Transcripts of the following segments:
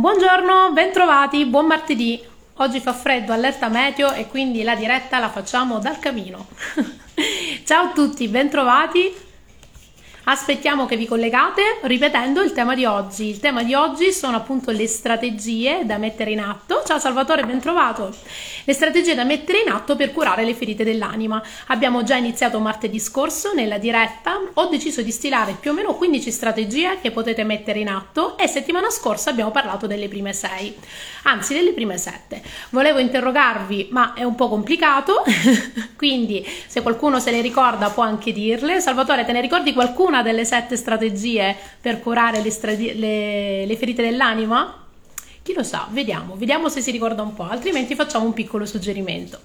Buongiorno, bentrovati, buon martedì. Oggi fa freddo, allerta meteo e quindi la diretta la facciamo dal camino. Ciao a tutti, bentrovati. Aspettiamo che vi collegate ripetendo il tema di oggi. Il tema di oggi sono appunto le strategie da mettere in atto. Ciao Salvatore, ben trovato. Le strategie da mettere in atto per curare le ferite dell'anima. Abbiamo già iniziato martedì scorso nella diretta. Ho deciso di stilare più o meno 15 strategie che potete mettere in atto e settimana scorsa abbiamo parlato delle prime 6, anzi delle prime 7. Volevo interrogarvi, ma è un po' complicato, quindi se qualcuno se le ricorda può anche dirle. Salvatore, te ne ricordi qualcuno? Delle sette strategie per curare le, stradi- le, le ferite dell'anima? Chi lo sa, vediamo, vediamo se si ricorda un po', altrimenti facciamo un piccolo suggerimento.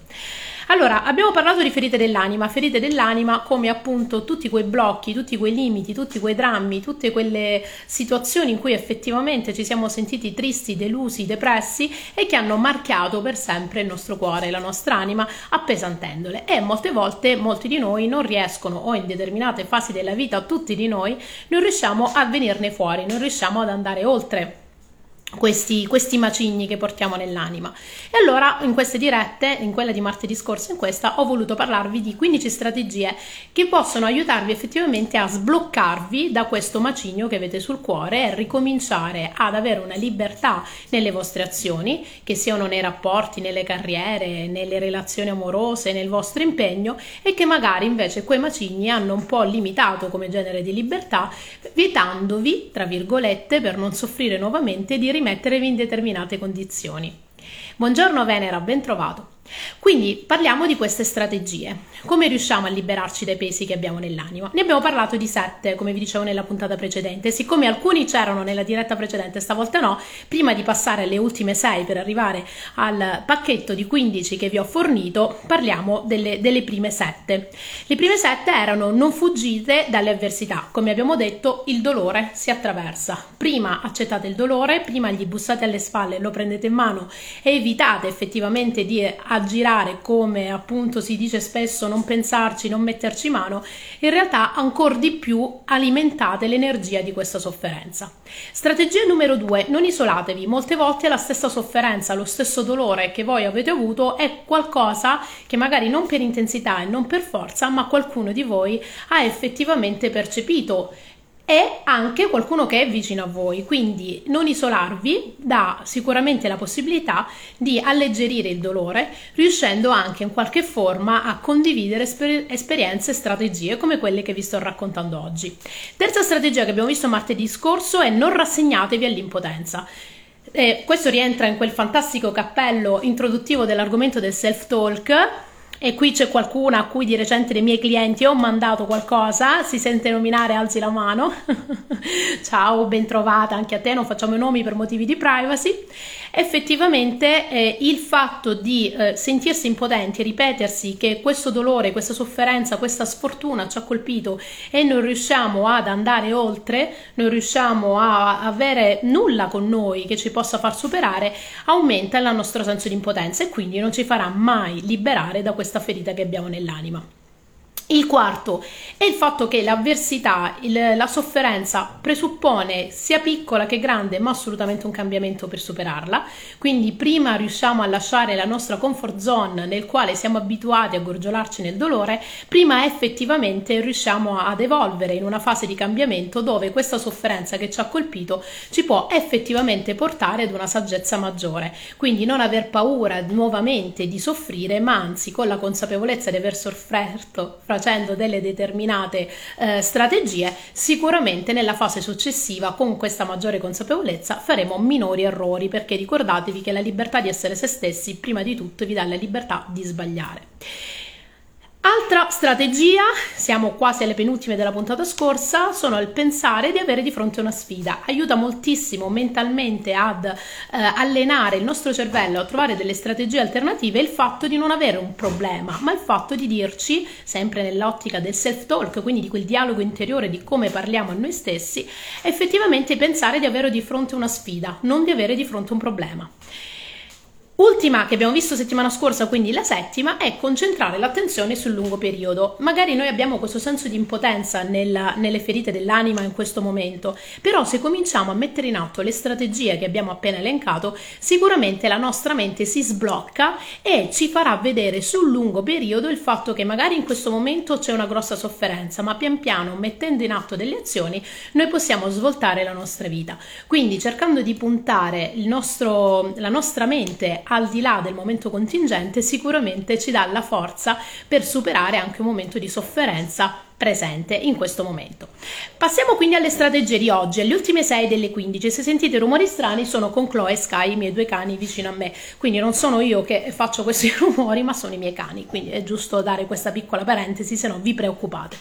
Allora, abbiamo parlato di ferite dell'anima, ferite dell'anima come appunto tutti quei blocchi, tutti quei limiti, tutti quei drammi, tutte quelle situazioni in cui effettivamente ci siamo sentiti tristi, delusi, depressi e che hanno marchiato per sempre il nostro cuore, la nostra anima, appesantendole. E molte volte molti di noi non riescono, o in determinate fasi della vita, tutti di noi, non riusciamo a venirne fuori, non riusciamo ad andare oltre questi, questi, macigni che portiamo nell'anima. E allora in queste dirette, in quella di martedì scorso in questa, ho voluto parlarvi di 15 strategie che possono aiutarvi effettivamente a sbloccarvi da questo macigno che avete sul cuore e ricominciare ad avere una libertà nelle vostre azioni, che siano nei rapporti, nelle carriere, nelle relazioni amorose, nel vostro impegno e che magari invece quei macigni hanno un po' limitato come genere di libertà, vietandovi, tra virgolette, per non soffrire nuovamente di rimettervi in determinate condizioni. Buongiorno Venera, ben trovato. Quindi parliamo di queste strategie. Come riusciamo a liberarci dai pesi che abbiamo nell'anima? Ne abbiamo parlato di sette, come vi dicevo nella puntata precedente. Siccome alcuni c'erano nella diretta precedente, stavolta no, prima di passare alle ultime sei per arrivare al pacchetto di 15 che vi ho fornito, parliamo delle, delle prime sette. Le prime sette erano non fuggite dalle avversità. Come abbiamo detto, il dolore si attraversa. Prima accettate il dolore, prima gli bussate alle spalle, lo prendete in mano e evitate effettivamente di aggirare come appunto si dice spesso non pensarci, non metterci mano, in realtà ancora di più alimentate l'energia di questa sofferenza. Strategia numero due, non isolatevi, molte volte la stessa sofferenza, lo stesso dolore che voi avete avuto è qualcosa che magari non per intensità e non per forza, ma qualcuno di voi ha effettivamente percepito e anche qualcuno che è vicino a voi. Quindi non isolarvi dà sicuramente la possibilità di alleggerire il dolore, riuscendo anche in qualche forma a condividere esper- esperienze e strategie come quelle che vi sto raccontando oggi. Terza strategia che abbiamo visto martedì scorso è non rassegnatevi all'impotenza. E questo rientra in quel fantastico cappello introduttivo dell'argomento del self-talk e qui c'è qualcuna a cui di recente dei miei clienti ho mandato qualcosa, si sente nominare, alzi la mano. Ciao, ben trovata anche a te, non facciamo i nomi per motivi di privacy. Effettivamente eh, il fatto di eh, sentirsi impotenti ripetersi che questo dolore, questa sofferenza, questa sfortuna ci ha colpito e non riusciamo ad andare oltre, non riusciamo a avere nulla con noi che ci possa far superare, aumenta il nostro senso di impotenza e quindi non ci farà mai liberare da questo questa ferita che abbiamo nell'anima. Il quarto è il fatto che l'avversità, il, la sofferenza presuppone sia piccola che grande, ma assolutamente un cambiamento per superarla. Quindi prima riusciamo a lasciare la nostra comfort zone nel quale siamo abituati a gorgiolarci nel dolore, prima effettivamente riusciamo ad evolvere in una fase di cambiamento dove questa sofferenza che ci ha colpito ci può effettivamente portare ad una saggezza maggiore. Quindi non aver paura nuovamente di soffrire, ma anzi con la consapevolezza di aver sofferto facendo delle determinate eh, strategie, sicuramente nella fase successiva, con questa maggiore consapevolezza, faremo minori errori perché ricordatevi che la libertà di essere se stessi, prima di tutto, vi dà la libertà di sbagliare. Altra strategia, siamo quasi alle penultime della puntata scorsa, sono il pensare di avere di fronte una sfida. Aiuta moltissimo mentalmente ad eh, allenare il nostro cervello a trovare delle strategie alternative il fatto di non avere un problema, ma il fatto di dirci, sempre nell'ottica del self-talk, quindi di quel dialogo interiore di come parliamo a noi stessi, effettivamente pensare di avere di fronte una sfida, non di avere di fronte un problema. Ultima che abbiamo visto settimana scorsa, quindi la settima, è concentrare l'attenzione sul lungo periodo. Magari noi abbiamo questo senso di impotenza nella, nelle ferite dell'anima in questo momento, però se cominciamo a mettere in atto le strategie che abbiamo appena elencato, sicuramente la nostra mente si sblocca e ci farà vedere sul lungo periodo il fatto che magari in questo momento c'è una grossa sofferenza, ma pian piano mettendo in atto delle azioni noi possiamo svoltare la nostra vita. Quindi cercando di puntare nostro, la nostra mente al di là del momento contingente, sicuramente ci dà la forza per superare anche un momento di sofferenza presente in questo momento. Passiamo quindi alle strategie di oggi, alle ultime 6 delle 15. Se sentite rumori strani sono con Chloe e Sky, i miei due cani vicino a me, quindi non sono io che faccio questi rumori, ma sono i miei cani, quindi è giusto dare questa piccola parentesi, se no vi preoccupate.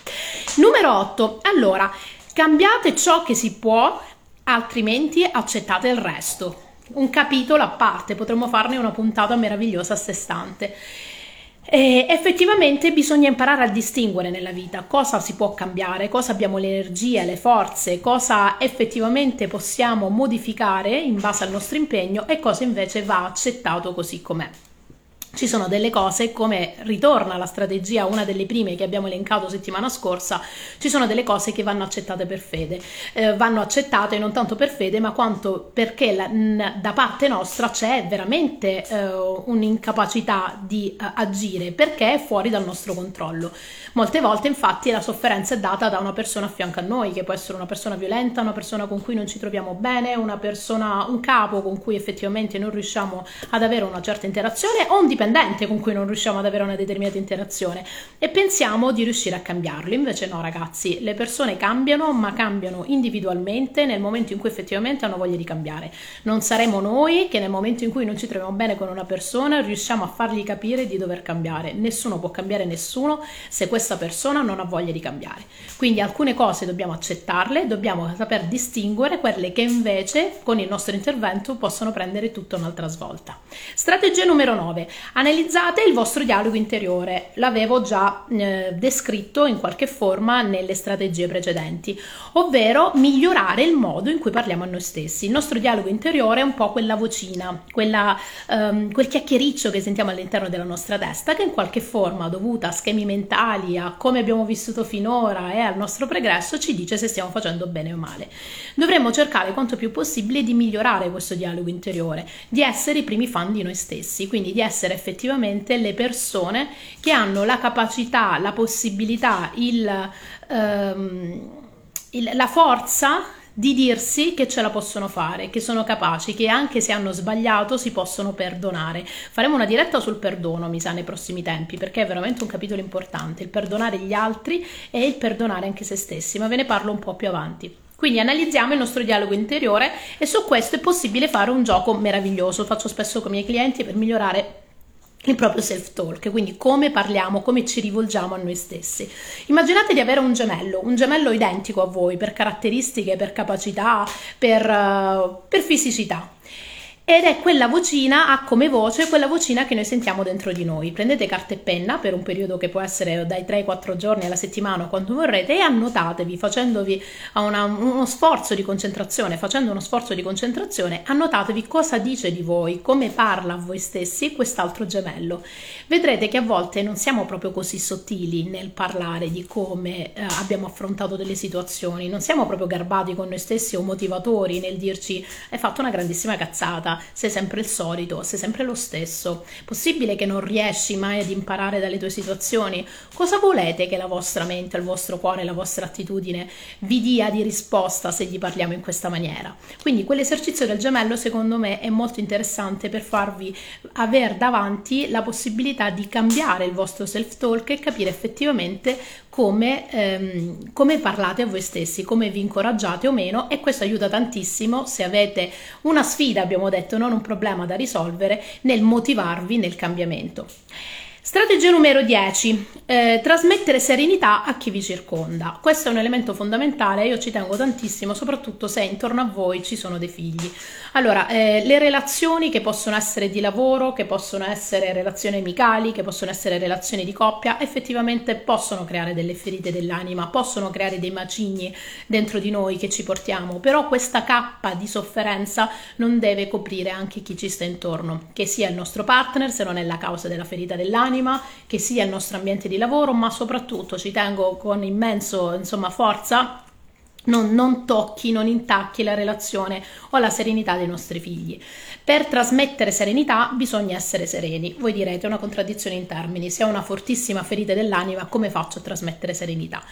Numero 8. Allora, cambiate ciò che si può, altrimenti accettate il resto un capitolo a parte, potremmo farne una puntata meravigliosa a sé stante. E effettivamente bisogna imparare a distinguere nella vita cosa si può cambiare, cosa abbiamo le energie, le forze, cosa effettivamente possiamo modificare in base al nostro impegno e cosa invece va accettato così com'è ci sono delle cose, come ritorna la strategia, una delle prime che abbiamo elencato settimana scorsa, ci sono delle cose che vanno accettate per fede. Eh, vanno accettate non tanto per fede, ma quanto perché la, n, da parte nostra c'è veramente eh, un'incapacità di eh, agire, perché è fuori dal nostro controllo. Molte volte, infatti, la sofferenza è data da una persona a fianco a noi, che può essere una persona violenta, una persona con cui non ci troviamo bene, una persona, un capo con cui effettivamente non riusciamo ad avere una certa interazione o un dipendente dipendente con cui non riusciamo ad avere una determinata interazione e pensiamo di riuscire a cambiarlo. Invece no, ragazzi, le persone cambiano, ma cambiano individualmente nel momento in cui effettivamente hanno voglia di cambiare. Non saremo noi che nel momento in cui non ci troviamo bene con una persona riusciamo a fargli capire di dover cambiare. Nessuno può cambiare nessuno se questa persona non ha voglia di cambiare. Quindi alcune cose dobbiamo accettarle, dobbiamo saper distinguere quelle che invece con il nostro intervento possono prendere tutta un'altra svolta. Strategia numero 9 Analizzate il vostro dialogo interiore, l'avevo già eh, descritto in qualche forma nelle strategie precedenti, ovvero migliorare il modo in cui parliamo a noi stessi. Il nostro dialogo interiore è un po' quella vocina, quella, ehm, quel chiacchiericcio che sentiamo all'interno della nostra testa che in qualche forma dovuta a schemi mentali, a come abbiamo vissuto finora e al nostro progresso ci dice se stiamo facendo bene o male. Dovremmo cercare quanto più possibile di migliorare questo dialogo interiore, di essere i primi fan di noi stessi, quindi di essere effettivamente le persone che hanno la capacità, la possibilità, il, ehm, il, la forza di dirsi che ce la possono fare, che sono capaci, che anche se hanno sbagliato si possono perdonare. Faremo una diretta sul perdono, mi sa, nei prossimi tempi, perché è veramente un capitolo importante, il perdonare gli altri e il perdonare anche se stessi, ma ve ne parlo un po' più avanti. Quindi analizziamo il nostro dialogo interiore e su questo è possibile fare un gioco meraviglioso. Faccio spesso con i miei clienti per migliorare il proprio self-talk, quindi come parliamo, come ci rivolgiamo a noi stessi. Immaginate di avere un gemello, un gemello identico a voi per caratteristiche, per capacità, per, uh, per fisicità ed è quella vocina, ha come voce quella vocina che noi sentiamo dentro di noi. Prendete carta e penna per un periodo che può essere dai 3 ai 4 giorni alla settimana o quanto vorrete e annotatevi facendovi una, uno sforzo di concentrazione, facendo uno sforzo di concentrazione, annotatevi cosa dice di voi, come parla a voi stessi quest'altro gemello. Vedrete che a volte non siamo proprio così sottili nel parlare di come eh, abbiamo affrontato delle situazioni, non siamo proprio garbati con noi stessi o motivatori nel dirci hai fatto una grandissima cazzata sei sempre il solito, sei sempre lo stesso. Possibile che non riesci mai ad imparare dalle tue situazioni? Cosa volete che la vostra mente, il vostro cuore, la vostra attitudine vi dia di risposta se gli parliamo in questa maniera? Quindi quell'esercizio del gemello secondo me è molto interessante per farvi avere davanti la possibilità di cambiare il vostro self-talk e capire effettivamente come, ehm, come parlate a voi stessi, come vi incoraggiate o meno e questo aiuta tantissimo se avete una sfida, abbiamo detto, non un problema da risolvere nel motivarvi nel cambiamento. Strategia numero 10, eh, trasmettere serenità a chi vi circonda. Questo è un elemento fondamentale, io ci tengo tantissimo, soprattutto se intorno a voi ci sono dei figli. Allora, eh, le relazioni che possono essere di lavoro, che possono essere relazioni amicali, che possono essere relazioni di coppia, effettivamente possono creare delle ferite dell'anima, possono creare dei macigni dentro di noi che ci portiamo, però questa cappa di sofferenza non deve coprire anche chi ci sta intorno, che sia il nostro partner se non è la causa della ferita dell'anima anima, che sia il nostro ambiente di lavoro, ma soprattutto ci tengo con immenso insomma, forza non, non, tocchi, non intacchi la relazione o la serenità dei nostri figli. Per trasmettere serenità bisogna essere sereni. Voi direte è una contraddizione in termini, se ho una fortissima ferita dell'anima, come faccio a trasmettere serenità?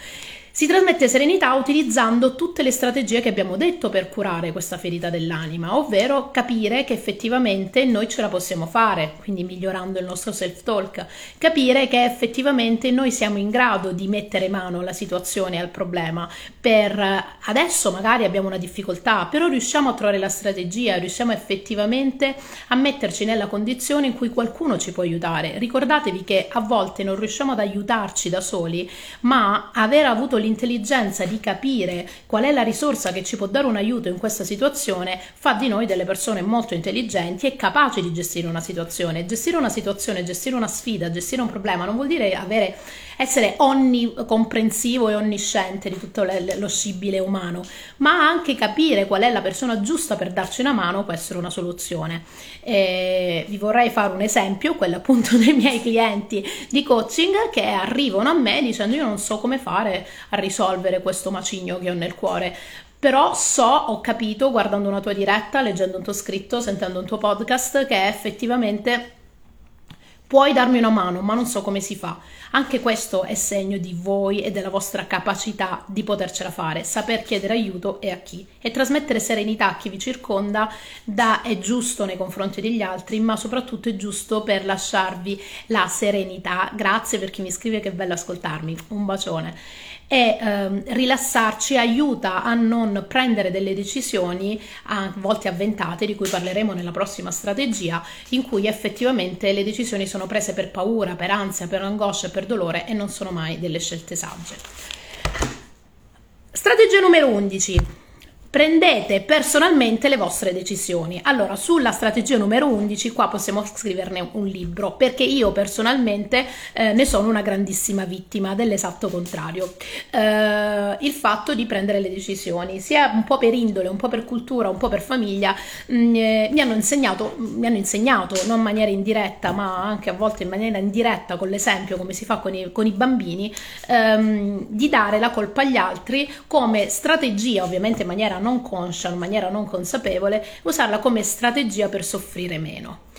Si trasmette serenità utilizzando tutte le strategie che abbiamo detto per curare questa ferita dell'anima, ovvero capire che effettivamente noi ce la possiamo fare, quindi migliorando il nostro self-talk, capire che effettivamente noi siamo in grado di mettere mano alla situazione, al problema. Per adesso magari abbiamo una difficoltà, però riusciamo a trovare la strategia, riusciamo effettivamente a metterci nella condizione in cui qualcuno ci può aiutare. Ricordatevi che a volte non riusciamo ad aiutarci da soli, ma aver avuto l'intelligenza di capire qual è la risorsa che ci può dare un aiuto in questa situazione fa di noi delle persone molto intelligenti e capaci di gestire una situazione. Gestire una situazione, gestire una sfida, gestire un problema non vuol dire avere essere onnicomprensivo e onnisciente di tutto lo scibile umano, ma anche capire qual è la persona giusta per darci una mano può essere una soluzione. E vi vorrei fare un esempio, quello appunto dei miei clienti di coaching che arrivano a me dicendo io non so come fare a risolvere questo macigno che ho nel cuore però so, ho capito guardando una tua diretta, leggendo un tuo scritto, sentendo un tuo podcast che effettivamente Puoi darmi una mano, ma non so come si fa. Anche questo è segno di voi e della vostra capacità di potercela fare, saper chiedere aiuto e a chi. E trasmettere serenità a chi vi circonda da, è giusto nei confronti degli altri, ma soprattutto è giusto per lasciarvi la serenità. Grazie per chi mi scrive che bello ascoltarmi. Un bacione e ehm, rilassarci aiuta a non prendere delle decisioni a volte avventate, di cui parleremo nella prossima strategia, in cui effettivamente le decisioni sono prese per paura, per ansia, per angoscia per dolore e non sono mai delle scelte sagge. Strategia numero 11 prendete personalmente le vostre decisioni. Allora, sulla strategia numero 11, qua possiamo scriverne un libro, perché io personalmente eh, ne sono una grandissima vittima dell'esatto contrario. Eh, il fatto di prendere le decisioni, sia un po' per indole, un po' per cultura, un po' per famiglia, mh, mm, eh, mi hanno insegnato, mi hanno insegnato, non in maniera indiretta, ma anche a volte in maniera indiretta, con l'esempio, come si fa con i, con i bambini, ehm, di dare la colpa agli altri come strategia, ovviamente in maniera non conscia, in maniera non consapevole, usarla come strategia per soffrire meno.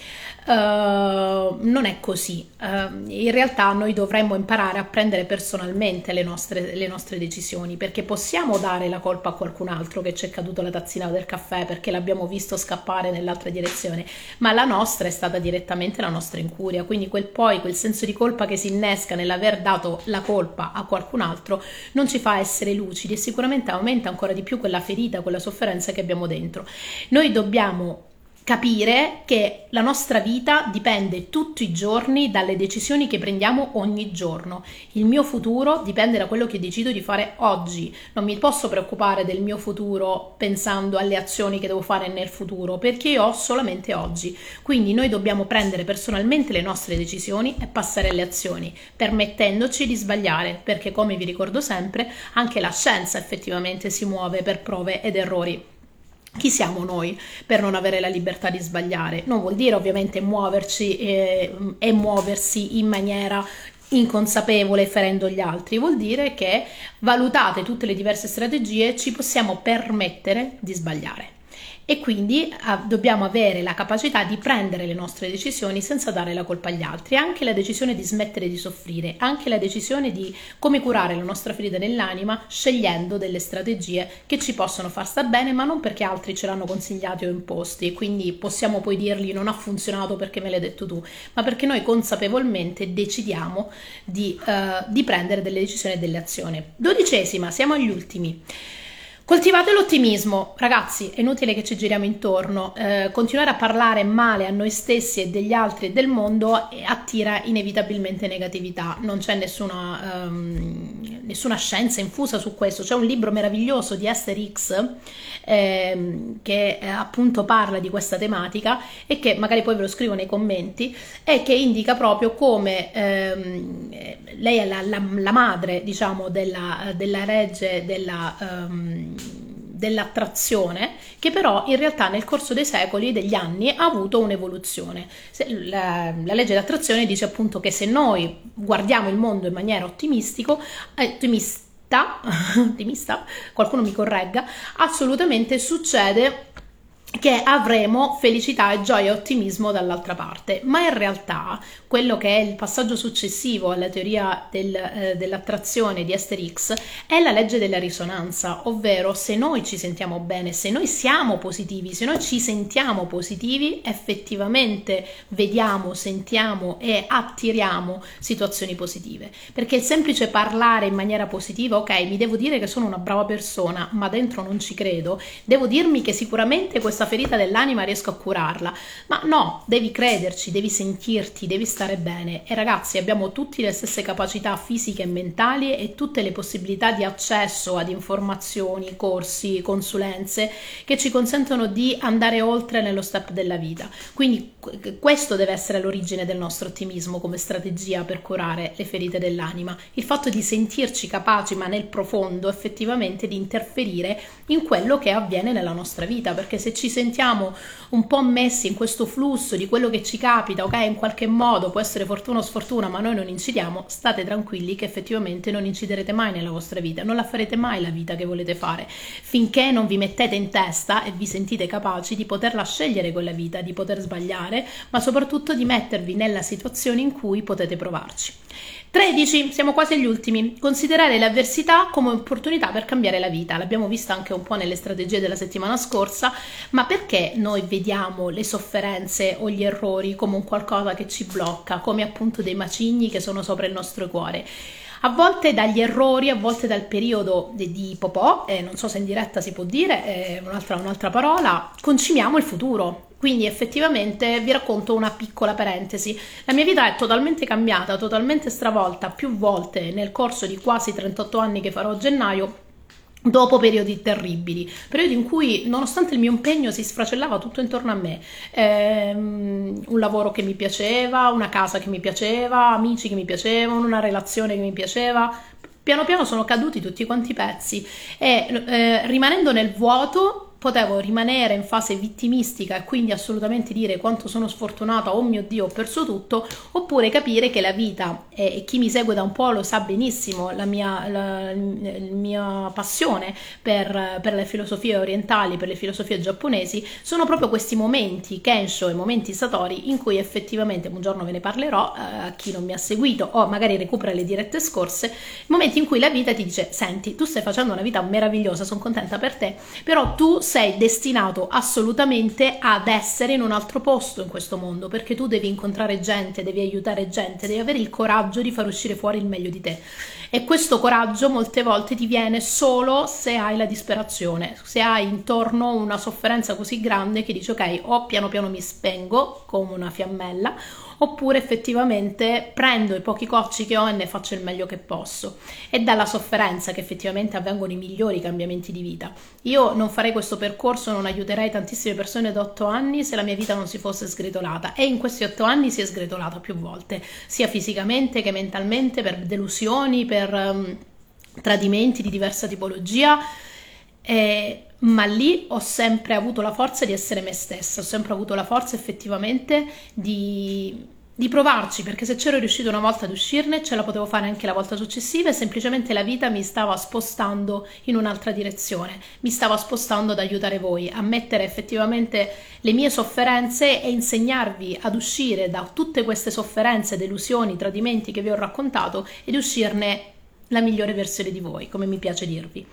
Uh, non è così. Uh, in realtà noi dovremmo imparare a prendere personalmente le nostre, le nostre, decisioni perché possiamo dare la colpa a qualcun altro che ci è caduto la tazzina del caffè perché l'abbiamo visto scappare nell'altra direzione, ma la nostra è stata direttamente la nostra incuria. Quindi quel poi, quel senso di colpa che si innesca nell'aver dato la colpa a qualcun altro non ci fa essere lucidi e sicuramente aumenta ancora di più quella ferita, quella sofferenza che abbiamo dentro. Noi dobbiamo capire che la nostra vita dipende tutti i giorni dalle decisioni che prendiamo ogni giorno. Il mio futuro dipende da quello che decido di fare oggi. Non mi posso preoccupare del mio futuro pensando alle azioni che devo fare nel futuro, perché io ho solamente oggi. Quindi noi dobbiamo prendere personalmente le nostre decisioni e passare alle azioni, permettendoci di sbagliare, perché come vi ricordo sempre, anche la scienza effettivamente si muove per prove ed errori. Chi siamo noi per non avere la libertà di sbagliare? Non vuol dire ovviamente muoverci e, e muoversi in maniera inconsapevole ferendo gli altri, vuol dire che valutate tutte le diverse strategie ci possiamo permettere di sbagliare e quindi eh, dobbiamo avere la capacità di prendere le nostre decisioni senza dare la colpa agli altri, anche la decisione di smettere di soffrire, anche la decisione di come curare la nostra ferita nell'anima scegliendo delle strategie che ci possono far sta bene, ma non perché altri ce l'hanno consigliati o imposti, quindi possiamo poi dirgli non ha funzionato perché me l'hai detto tu, ma perché noi consapevolmente decidiamo di, uh, di prendere delle decisioni e delle azioni. Dodicesima, siamo agli ultimi. Coltivate l'ottimismo, ragazzi, è inutile che ci giriamo intorno, eh, continuare a parlare male a noi stessi e degli altri e del mondo attira inevitabilmente negatività, non c'è nessuna, um, nessuna scienza infusa su questo, c'è un libro meraviglioso di Esther X eh, che eh, appunto parla di questa tematica e che magari poi ve lo scrivo nei commenti e che indica proprio come ehm, lei è la, la, la, madre diciamo della, della legge della um, dell'attrazione che però in realtà nel corso dei secoli, degli anni, ha avuto un'evoluzione. La, la legge dell'attrazione dice appunto che se noi guardiamo il mondo in maniera ottimistico, eh, ottimista, ottimista, qualcuno mi corregga, assolutamente succede che avremo felicità e gioia e ottimismo dall'altra parte, ma in realtà quello che è il passaggio successivo alla teoria del, eh, dell'attrazione di Esther X è la legge della risonanza, ovvero se noi ci sentiamo bene, se noi siamo positivi, se noi ci sentiamo positivi, effettivamente vediamo, sentiamo e attiriamo situazioni positive, perché il semplice parlare in maniera positiva, ok, mi devo dire che sono una brava persona, ma dentro non ci credo, devo dirmi che sicuramente questa questa ferita dell'anima riesco a curarla. Ma no, devi crederci, devi sentirti, devi stare bene. E ragazzi, abbiamo tutti le stesse capacità fisiche e mentali e tutte le possibilità di accesso ad informazioni, corsi, consulenze che ci consentono di andare oltre nello step della vita. Quindi questo deve essere l'origine del nostro ottimismo come strategia per curare le ferite dell'anima. Il fatto di sentirci capaci, ma nel profondo, effettivamente di interferire in quello che avviene nella nostra vita, perché se ci sentiamo un po' messi in questo flusso di quello che ci capita, ok, in qualche modo può essere fortuna o sfortuna, ma noi non incidiamo, state tranquilli che effettivamente non inciderete mai nella vostra vita, non la farete mai la vita che volete fare, finché non vi mettete in testa e vi sentite capaci di poterla scegliere quella vita, di poter sbagliare, ma soprattutto di mettervi nella situazione in cui potete provarci. 13, siamo quasi agli ultimi. Considerare le avversità come opportunità per cambiare la vita. L'abbiamo visto anche un po' nelle strategie della settimana scorsa, ma perché noi vediamo le sofferenze o gli errori come un qualcosa che ci blocca, come appunto dei macigni che sono sopra il nostro cuore? A volte dagli errori, a volte dal periodo di, di Popò, eh, non so se in diretta si può dire, eh, un'altra, un'altra parola, concimiamo il futuro quindi effettivamente vi racconto una piccola parentesi. La mia vita è totalmente cambiata, totalmente stravolta più volte nel corso di quasi 38 anni che farò a gennaio dopo periodi terribili, periodi in cui nonostante il mio impegno si sfracellava tutto intorno a me, ehm, un lavoro che mi piaceva, una casa che mi piaceva, amici che mi piacevano, una relazione che mi piaceva, piano piano sono caduti tutti quanti i pezzi. E eh, rimanendo nel vuoto potevo rimanere in fase vittimistica e quindi assolutamente dire quanto sono sfortunata, oh mio Dio, ho perso tutto, oppure capire che la vita, e chi mi segue da un po' lo sa benissimo, la mia, la, la mia passione per, per, le filosofie orientali, per le filosofie giapponesi, sono proprio questi momenti, Kensho e momenti Satori, in cui effettivamente, un giorno ve ne parlerò, eh, a chi non mi ha seguito o magari recupera le dirette scorse, momenti in cui la vita ti dice, senti, tu stai facendo una vita meravigliosa, sono contenta per te, però tu sei destinato assolutamente ad essere in un altro posto in questo mondo, perché tu devi incontrare gente, devi aiutare gente, devi avere il coraggio di far uscire fuori il meglio di te. E questo coraggio molte volte ti viene solo se hai la disperazione, se hai intorno una sofferenza così grande che dici ok, o piano piano mi spengo come una fiammella, oppure effettivamente prendo i pochi cocci che ho e ne faccio il meglio che posso. È dalla sofferenza che effettivamente avvengono i migliori cambiamenti di vita. Io non farei questo percorso, non aiuterei tantissime persone da otto anni se la mia vita non si fosse sgretolata e in questi otto anni si è sgretolata più volte, sia fisicamente che mentalmente, per delusioni, per um, tradimenti di diversa tipologia. E, ma lì ho sempre avuto la forza di essere me stessa, ho sempre avuto la forza effettivamente di, di provarci, perché se c'ero riuscito una volta ad uscirne, ce la potevo fare anche la volta successiva e semplicemente la vita mi stava spostando in un'altra direzione, mi stava spostando ad aiutare voi a mettere effettivamente le mie sofferenze e insegnarvi ad uscire da tutte queste sofferenze, delusioni, tradimenti che vi ho raccontato ed uscirne la migliore versione di voi, come mi piace dirvi.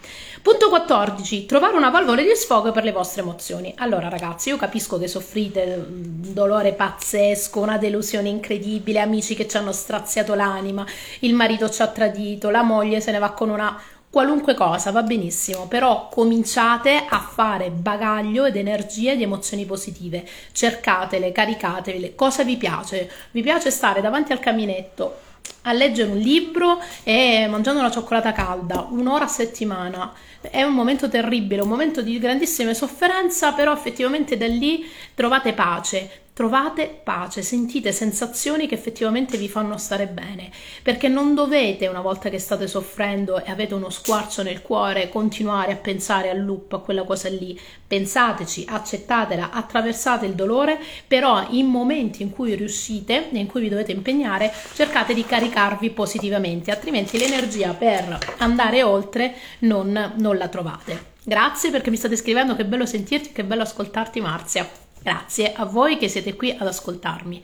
Punto 14. Trovare una valvola di sfogo per le vostre emozioni. Allora ragazzi, io capisco che soffrite un dolore pazzesco, una delusione incredibile, amici che ci hanno straziato l'anima, il marito ci ha tradito, la moglie se ne va con una qualunque cosa va benissimo, però cominciate a fare bagaglio ed energie di emozioni positive, cercatele, caricatele, cosa vi piace? Vi piace stare davanti al caminetto a leggere un libro e mangiando una cioccolata calda un'ora a settimana. È un momento terribile, un momento di grandissima sofferenza, però effettivamente da lì trovate pace, trovate pace, sentite sensazioni che effettivamente vi fanno stare bene, perché non dovete, una volta che state soffrendo e avete uno squarcio nel cuore, continuare a pensare al loop, a quella cosa lì. Pensateci, accettatela, attraversate il dolore, però in momenti in cui riuscite e in cui vi dovete impegnare, cercate di caricarvi positivamente, altrimenti l'energia per andare oltre non, non la trovate. Grazie perché mi state scrivendo, che bello sentirti, che bello ascoltarti Marzia. Grazie a voi che siete qui ad ascoltarmi.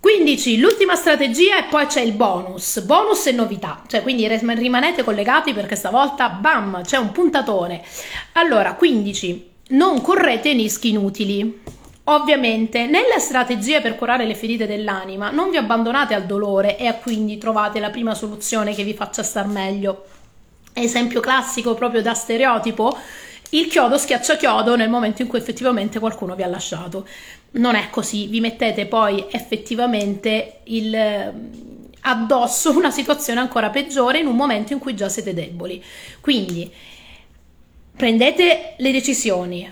15. L'ultima strategia e poi c'è il bonus. Bonus e novità. Cioè, quindi rimanete collegati perché stavolta, bam, c'è un puntatone. Allora, 15. Non correte rischi inutili. Ovviamente, nelle strategie per curare le ferite dell'anima, non vi abbandonate al dolore e quindi trovate la prima soluzione che vi faccia star meglio. Esempio classico proprio da stereotipo il chiodo schiaccia chiodo nel momento in cui effettivamente qualcuno vi ha lasciato. Non è così, vi mettete poi effettivamente il, addosso una situazione ancora peggiore in un momento in cui già siete deboli. Quindi prendete le decisioni,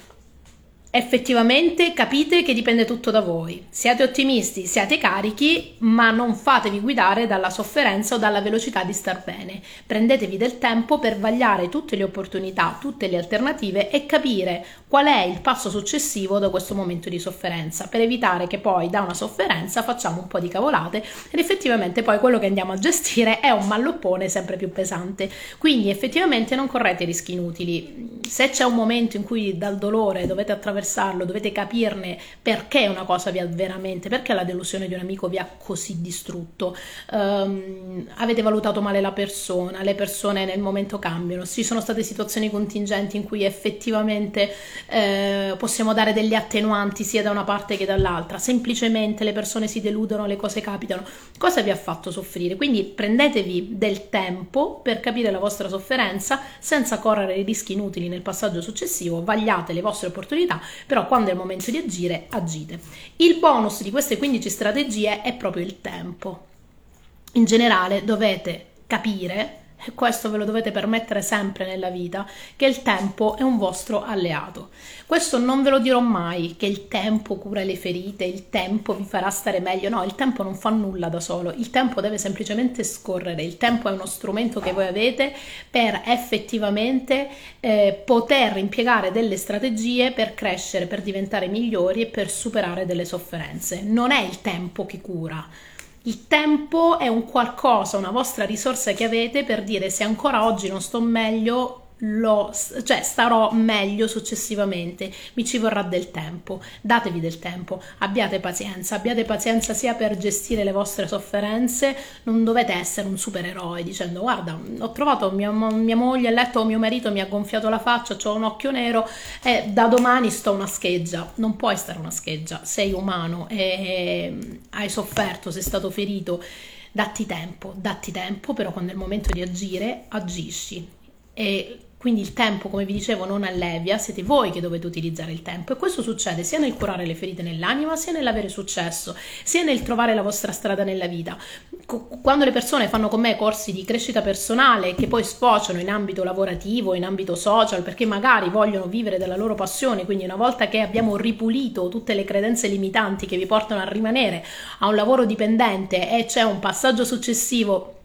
effettivamente capite che dipende tutto da voi. Siate ottimisti, siate carichi, ma non fatevi guidare dalla sofferenza o dalla velocità di star bene. Prendetevi del tempo per vagliare tutte le opportunità, tutte le alternative e capire qual è il passo successivo da questo momento di sofferenza, per evitare che poi da una sofferenza facciamo un po' di cavolate ed effettivamente poi quello che andiamo a gestire è un malloppone sempre più pesante. Quindi effettivamente non correte rischi inutili. Se c'è un momento in cui dal dolore dovete attraversarlo, dovete capirne perché una cosa vi ha veramente, perché la delusione di un amico vi ha così distrutto, um, avete valutato male la persona, le persone nel momento cambiano, ci sono state situazioni contingenti in cui effettivamente eh, possiamo dare delle attenuanti sia da una parte che dall'altra, semplicemente le persone si deludono, le cose capitano, cosa vi ha fatto soffrire? Quindi prendetevi del tempo per capire la vostra sofferenza senza correre rischi inutili nel passaggio successivo, vagliate le vostre opportunità però quando è il momento di agire, agite. Il bonus di queste 15 strategie è proprio il tempo. In generale dovete capire e questo ve lo dovete permettere sempre nella vita, che il tempo è un vostro alleato. Questo non ve lo dirò mai, che il tempo cura le ferite, il tempo vi farà stare meglio, no, il tempo non fa nulla da solo, il tempo deve semplicemente scorrere, il tempo è uno strumento che voi avete per effettivamente eh, poter impiegare delle strategie per crescere, per diventare migliori e per superare delle sofferenze. Non è il tempo che cura il tempo è un qualcosa, una vostra risorsa che avete per dire se ancora oggi non sto meglio, lo, cioè starò meglio successivamente, mi ci vorrà del tempo, datevi del tempo, abbiate pazienza, abbiate pazienza sia per gestire le vostre sofferenze, non dovete essere un supereroe dicendo guarda ho trovato mia, mia moglie a letto mio marito mi ha gonfiato la faccia, ho un occhio nero e da domani sto una scheggia, non puoi stare una scheggia, sei umano e hai sofferto, sei stato ferito, datti tempo, datti tempo, però quando è il momento di agire agisci. E quindi il tempo, come vi dicevo, non allevia, siete voi che dovete utilizzare il tempo e questo succede sia nel curare le ferite nell'anima, sia nell'avere successo, sia nel trovare la vostra strada nella vita. Quando le persone fanno con me corsi di crescita personale che poi sfociano in ambito lavorativo, in ambito social, perché magari vogliono vivere della loro passione, quindi una volta che abbiamo ripulito tutte le credenze limitanti che vi portano a rimanere a un lavoro dipendente e c'è un passaggio successivo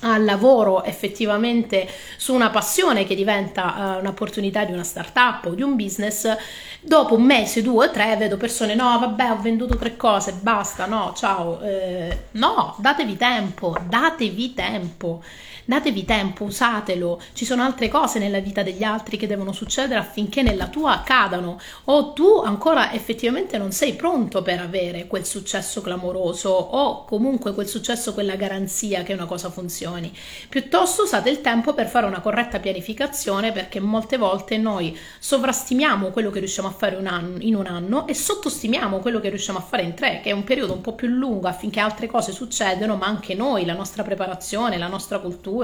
al lavoro effettivamente su una passione che diventa uh, un'opportunità di una startup o di un business, dopo un mese, due o tre vedo persone no vabbè ho venduto tre cose, basta, no, ciao, eh, no, datevi tempo, datevi tempo datevi tempo, usatelo, ci sono altre cose nella vita degli altri che devono succedere affinché nella tua accadano o tu ancora effettivamente non sei pronto per avere quel successo clamoroso o comunque quel successo, quella garanzia che una cosa funzioni. Piuttosto usate il tempo per fare una corretta pianificazione perché molte volte noi sovrastimiamo quello che riusciamo a fare un anno, in un anno e sottostimiamo quello che riusciamo a fare in tre, che è un periodo un po' più lungo affinché altre cose succedano, ma anche noi, la nostra preparazione, la nostra cultura,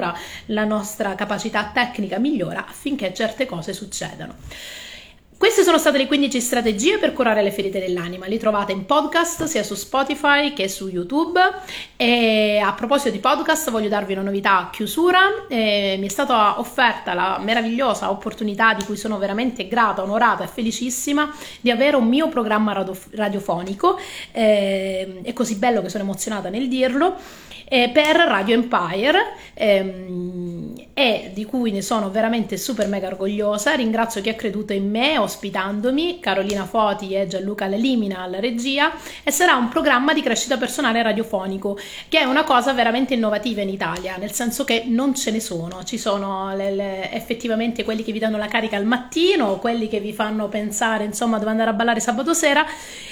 la nostra capacità tecnica migliora affinché certe cose succedano. Queste sono state le 15 strategie per curare le ferite dell'anima. Li trovate in podcast sia su Spotify che su YouTube. E a proposito di podcast, voglio darvi una novità a chiusura. E mi è stata offerta la meravigliosa opportunità di cui sono veramente grata, onorata e felicissima di avere un mio programma radiofonico. E, è così bello che sono emozionata nel dirlo eh, per Radio Empire ehm, e di cui ne sono veramente super mega orgogliosa. Ringrazio chi ha creduto in me ospitandomi, Carolina Foti e Gianluca Lelimina alla regia e sarà un programma di crescita personale radiofonico che è una cosa veramente innovativa in Italia, nel senso che non ce ne sono, ci sono le, le, effettivamente quelli che vi danno la carica al mattino, quelli che vi fanno pensare insomma dove andare a ballare sabato sera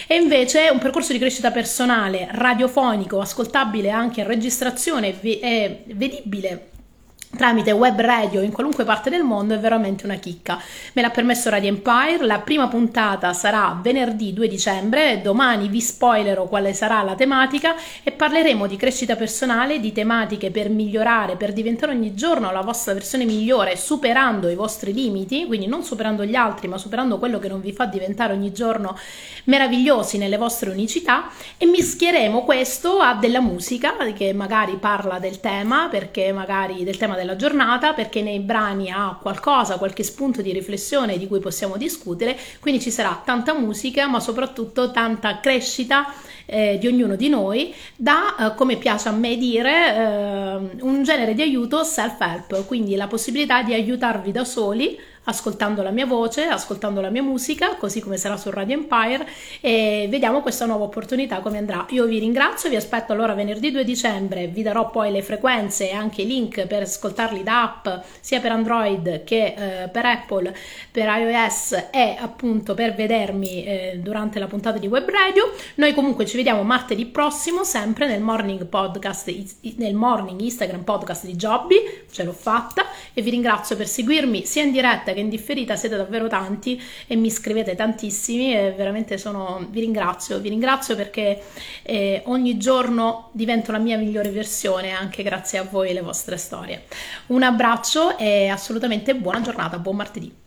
e invece un percorso di crescita personale radiofonico, ascoltabile anche in registrazione e vedibile tramite web radio in qualunque parte del mondo è veramente una chicca. Me l'ha permesso Radio Empire, la prima puntata sarà venerdì 2 dicembre, domani vi spoilerò quale sarà la tematica e parleremo di crescita personale, di tematiche per migliorare, per diventare ogni giorno la vostra versione migliore, superando i vostri limiti, quindi non superando gli altri, ma superando quello che non vi fa diventare ogni giorno meravigliosi nelle vostre unicità. E mischieremo questo a della musica che magari parla del tema, perché magari del tema del della giornata perché nei brani ha qualcosa, qualche spunto di riflessione di cui possiamo discutere, quindi ci sarà tanta musica ma soprattutto tanta crescita eh, di ognuno di noi da, eh, come piace a me dire, eh, un genere di aiuto self-help, quindi la possibilità di aiutarvi da soli ascoltando la mia voce, ascoltando la mia musica, così come sarà su Radio Empire e vediamo questa nuova opportunità come andrà. Io vi ringrazio, vi aspetto allora venerdì 2 dicembre, vi darò poi le frequenze e anche i link per ascoltarli da app sia per Android che eh, per Apple, per iOS e appunto per vedermi eh, durante la puntata di Web Radio. Noi comunque ci vediamo martedì prossimo sempre nel morning podcast nel morning Instagram podcast di Jobby, ce l'ho fatta e vi ringrazio per seguirmi sia in diretta che in differita siete davvero tanti e mi scrivete tantissimi e veramente sono, vi ringrazio, vi ringrazio perché eh, ogni giorno divento la mia migliore versione anche grazie a voi e le vostre storie. Un abbraccio e assolutamente buona giornata, buon martedì.